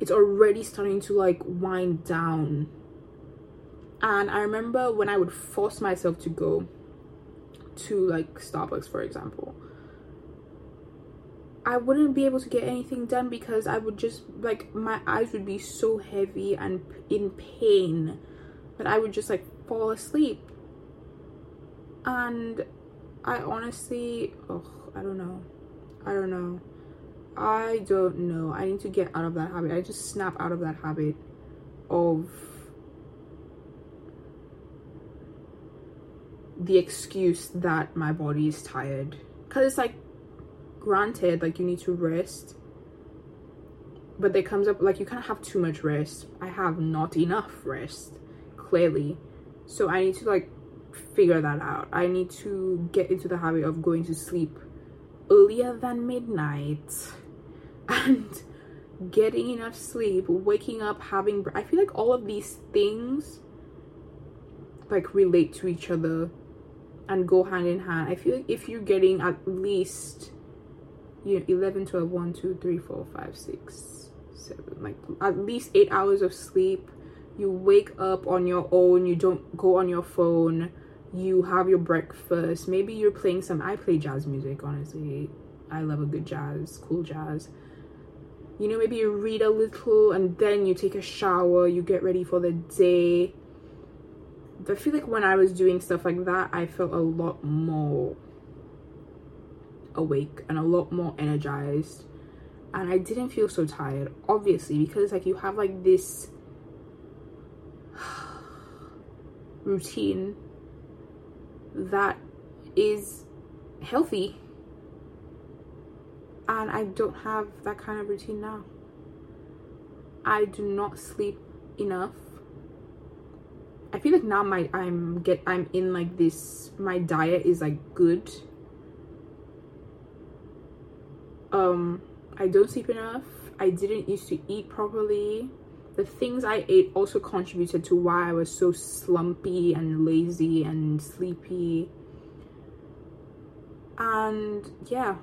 it's already starting to like wind down. And i remember when i would force myself to go to like starbucks for example I wouldn't be able to get anything done because I would just like my eyes would be so heavy and in pain that I would just like fall asleep. And I honestly, oh, I don't know. I don't know. I don't know. I need to get out of that habit. I just snap out of that habit of the excuse that my body is tired. Because it's like, granted like you need to rest but there comes up like you can't have too much rest. I have not enough rest clearly. So i need to like figure that out. I need to get into the habit of going to sleep earlier than midnight and getting enough sleep waking up having i feel like all of these things like relate to each other and go hand in hand. I feel like if you're getting at least you know 11 12 1 2 3 4 5 6 7 like at least eight hours of sleep. You wake up on your own. You don't go on your phone. You have your breakfast. Maybe you're playing some i play jazz music honestly. I love a good jazz cool jazz. You know maybe you read a little and then you take a shower. You get ready for the day i feel like when i was doing stuff like that i felt a lot more awake and a lot more energized. And I didn't feel so tired obviously because like you have like this routine that is healthy. And I don't have that kind of routine now. I do not sleep enough. I feel like now my I'm get I'm in like this my diet is like good. Um I don't sleep enough. I didn't used to eat properly. The things I ate also contributed to why I was so slumpy and lazy and sleepy. And yeah,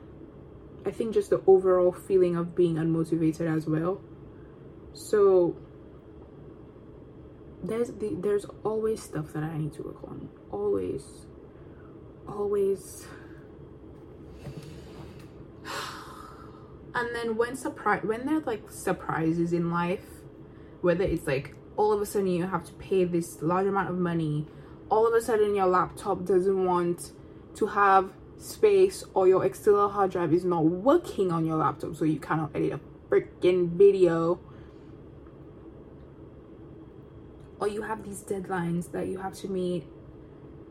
I think just the overall feeling of being unmotivated as well. So there's the there's always stuff that I need to work on. Always. Always. And then when surprise when there's like surprises in life, whether it's like all of a sudden you have to pay this large amount of money, all of a sudden your laptop doesn't want to have space or your external hard drive is not working on your laptop so you cannot edit a freaking video or you have these deadlines that you have to meet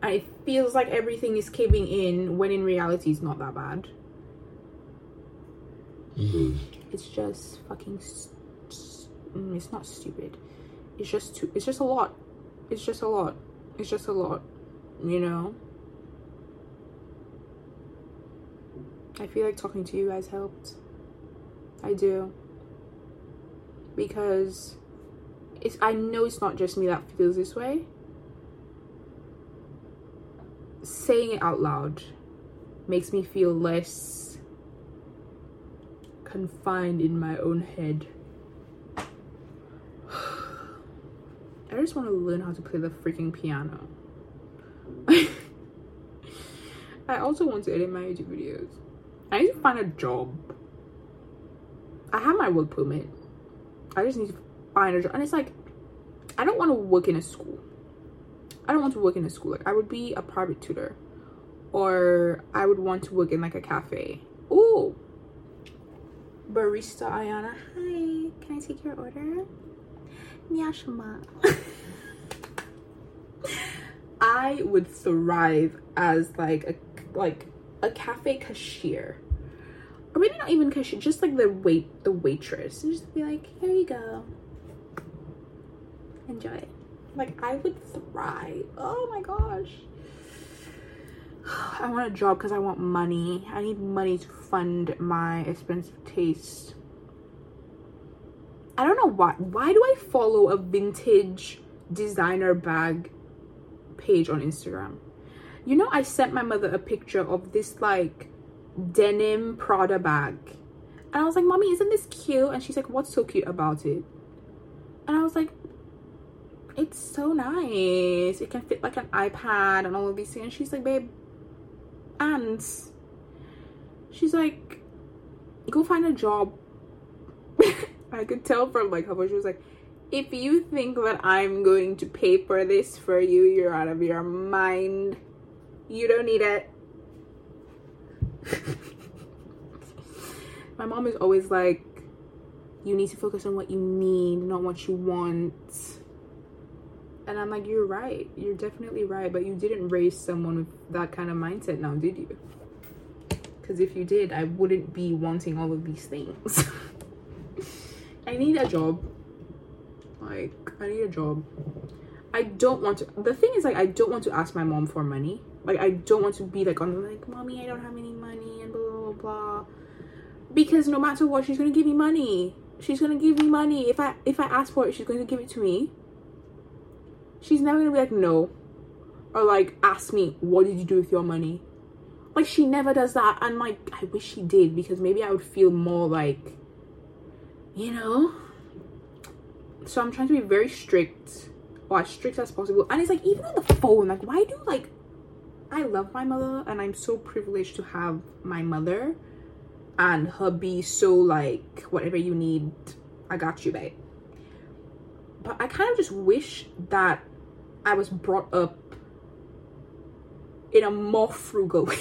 and it feels like everything is caving in when in reality it's not that bad mm-hmm. it's just fucking st- mm, it's not stupid it's just too it's just a lot it's just a lot it's just a lot you know I feel like talking to you guys helped. I do. Because it's I know it's not just me that feels this way. Saying it out loud makes me feel less confined in my own head. I just want to learn how to play the freaking piano. I also want to edit my YouTube videos. I need to find a job. I have my work permit. I just need to find. And it's like, I don't want to work in a school. I don't want to work in a school. Like, I would be a private tutor. Or I would want to work in like a cafe. Oh, Barista Aiyanna. Hi, can I take your order? Nyashima. I would thrive as like a like a cafe cashier or maybe not even cashier just like the wait the waitress and just be like here you go enjoy it like i would thrive oh my gosh i want a job because i want money i need money to fund my expensive taste i don't know why why do i follow a vintage designer bag page on instagram you know, I sent my mother a picture of this like denim Prada bag. And I was like, Mommy, isn't this cute? And she's like, What's so cute about it? And I was like, It's so nice. It can fit like an iPad and all of these things. And she's like, Babe, and she's like, Go find a job. I could tell from like how she was like, if you think that I'm going to pay for this for you, you're out of your mind. You don't need it. My mom is always like, you need to focus on what you need, not what you want. And I'm like, you're right. You're definitely right. But you didn't raise someone with that kind of mindset now, did you? Because if you did, I wouldn't be wanting all of these things. I need a job. Like, I need a job. I don't want to. The thing is, like, I don't want to ask my mom for money like I don't want to be like on like mommy I don't have any money and blah blah blah because no matter what she's gonna give me money she's gonna give me money if I if I ask for it she's going to give it to me she's never gonna be like no. Or like ask me what did you do with your money? Like she never does that and like I wish she did because maybe I would feel more like you know? So I'm trying to be very strict or as strict as possible and it's like even on the phone like why do like I love my mother and I'm so privileged to have my mother and her be so like whatever you need, I got you, babe. But I kind of just wish that I was brought up in a more frugal way.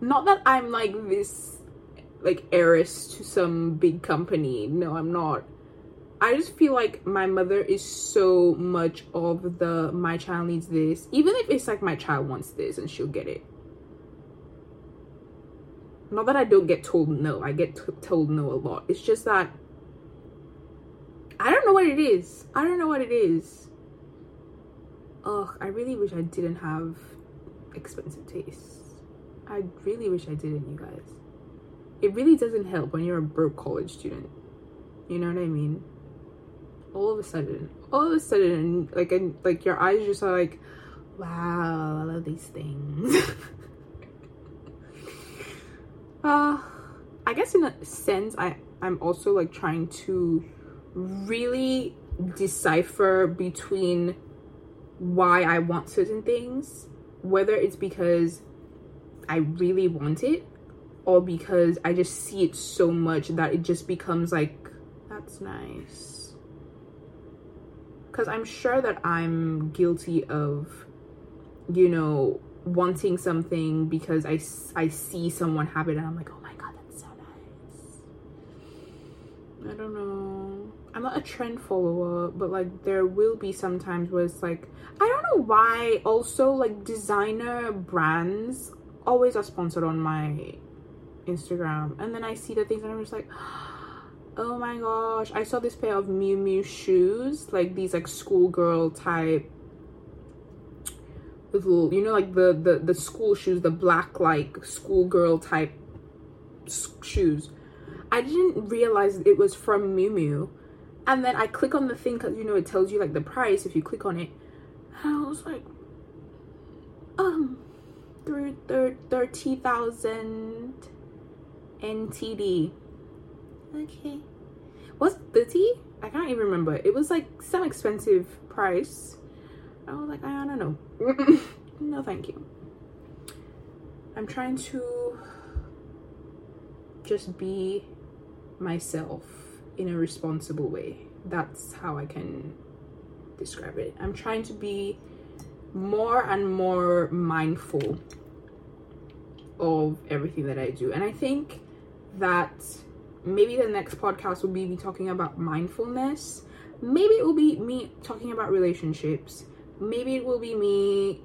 Not that I'm like this like heiress to some big company. No, I'm not. I just feel like my mother is so much of the my child needs this, even if it's like my child wants this and she'll get it. Not that I don't get told no, I get t- told no a lot. It's just that I don't know what it is. I don't know what it is. Ugh, I really wish I didn't have expensive tastes. I really wish I didn't, you guys. It really doesn't help when you're a broke college student. You know what I mean? All of a sudden, all of a sudden, like, and like your eyes just are like, wow, I love these things. uh, I guess in a sense, I I'm also like trying to really decipher between why I want certain things, whether it's because I really want it or because I just see it so much that it just becomes like, that's nice. Because I'm sure that I'm guilty of, you know, wanting something because I, I see someone have it and I'm like, oh my god, that's so nice. I don't know. I'm not a trend follower, but like there will be some times where it's like, I don't know why also like designer brands always are sponsored on my Instagram. And then I see the things and I'm just like, oh my gosh. I saw this pair of Miu Miu shoes, like these like schoolgirl type little, you know, like the, the, the school shoes, the black like schoolgirl type shoes. I didn't realize it was from Miu Miu. And then I click on the thing because, you know, it tells you like the price if you click on it. And I was like, um, through 30,000 NTD. Okay. Was 30? I can't even remember. It was like some expensive price. I was like, I don't know. no, thank you. I'm trying to just be myself in a responsible way. That's how I can describe it. I'm trying to be more and more mindful of everything that I do. And I think that maybe the next podcast will be me talking about mindfulness. Maybe it will be me talking about relationships. Maybe it will be me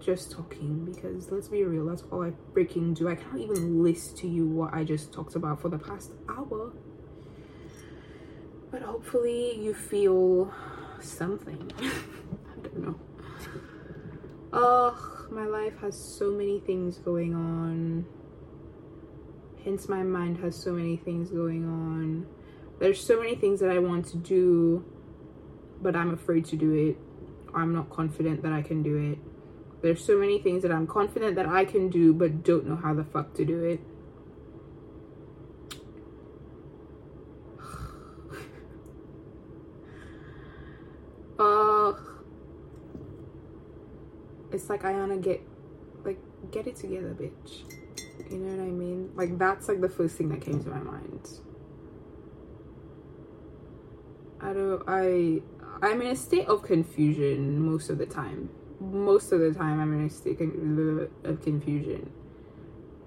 just talking because let's be real, that's all I freaking do. I can't even list to you what I just talked about for the past hour. But hopefully you feel something. I don't know. Ugh, my life has so many things going on. Hence, my mind has so many things going on. There's so many things that I want to do, but I'm afraid to do it. I'm not confident that I can do it. There's so many things that I'm confident that I can do, but don't know how the fuck to do it. Ugh like Aiyanna get like get it together, bitch. You know what I mean? Like that's like the first thing that came to my mind. I don't I I'm in a state of confusion most of the time. Most of the time I'm in a state of confusion.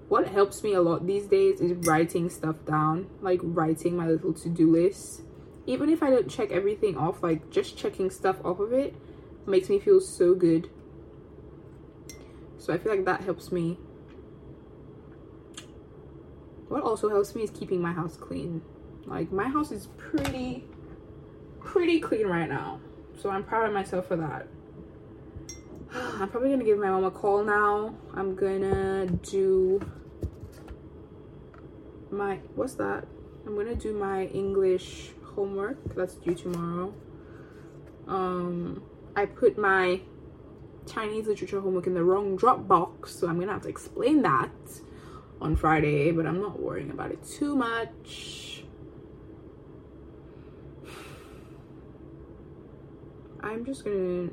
What helps me a lot these days is writing stuff down, like writing my little to-do list. Even if I don't check everything off, like just checking stuff off of it makes me feel so good so I feel like that helps me. What also helps me is keeping my house clean. Like my house is pretty, pretty clean right now. So I'm proud of myself for that. I'm probably gonna give my mom a call now. I'm gonna do my, what's that? I'm gonna do my English homework. That's due tomorrow. Um, I put my Chinese literature homework in the wrong Dropbox, so I'm gonna have to explain that on Friday, but I'm not worrying about it too much. I'm just gonna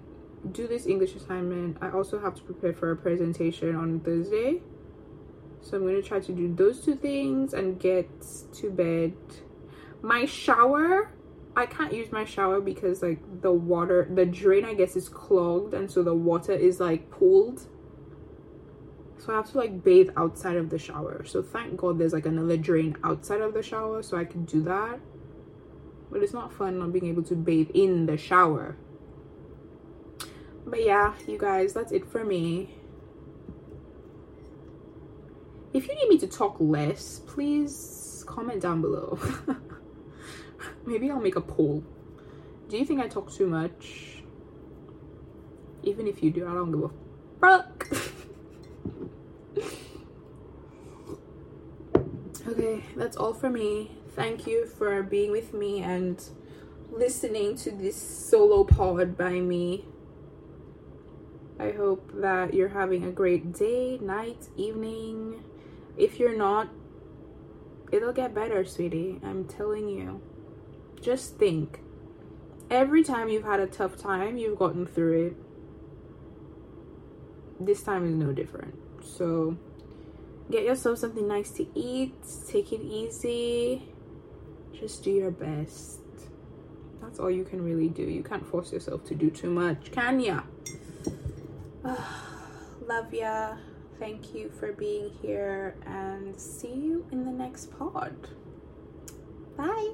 do this English assignment. I also have to prepare for a presentation on Thursday. So I'm gonna try to do those two things and get to bed. My shower I can't use my shower because like the water, the drain I guess is clogged and so the water is like pooled. So I have to like bathe outside of the shower. So thank God there's like another drain outside of the shower so I can do that. But it's not fun not being able to bathe in the shower. But yeah, you guys, that's it for me. if you need me to talk less, please comment down below. Maybe I'll make a poll. Do you think I talk too much? Even if you do, I don't give a fuck. okay, that's all for me. Thank you for being with me and listening to this solo pod by me. I hope that you're having a great day, night, evening. If you're not, it'll get better, sweetie. I'm telling you. Just think. Every time you've had a tough time, you've gotten through it. This time is no different. So, get yourself something nice to eat, take it easy, just do your best. That's all you can really do. You can't force yourself to do too much, can ya? Love ya. Thank you for being here and see you in the next pod. Bye.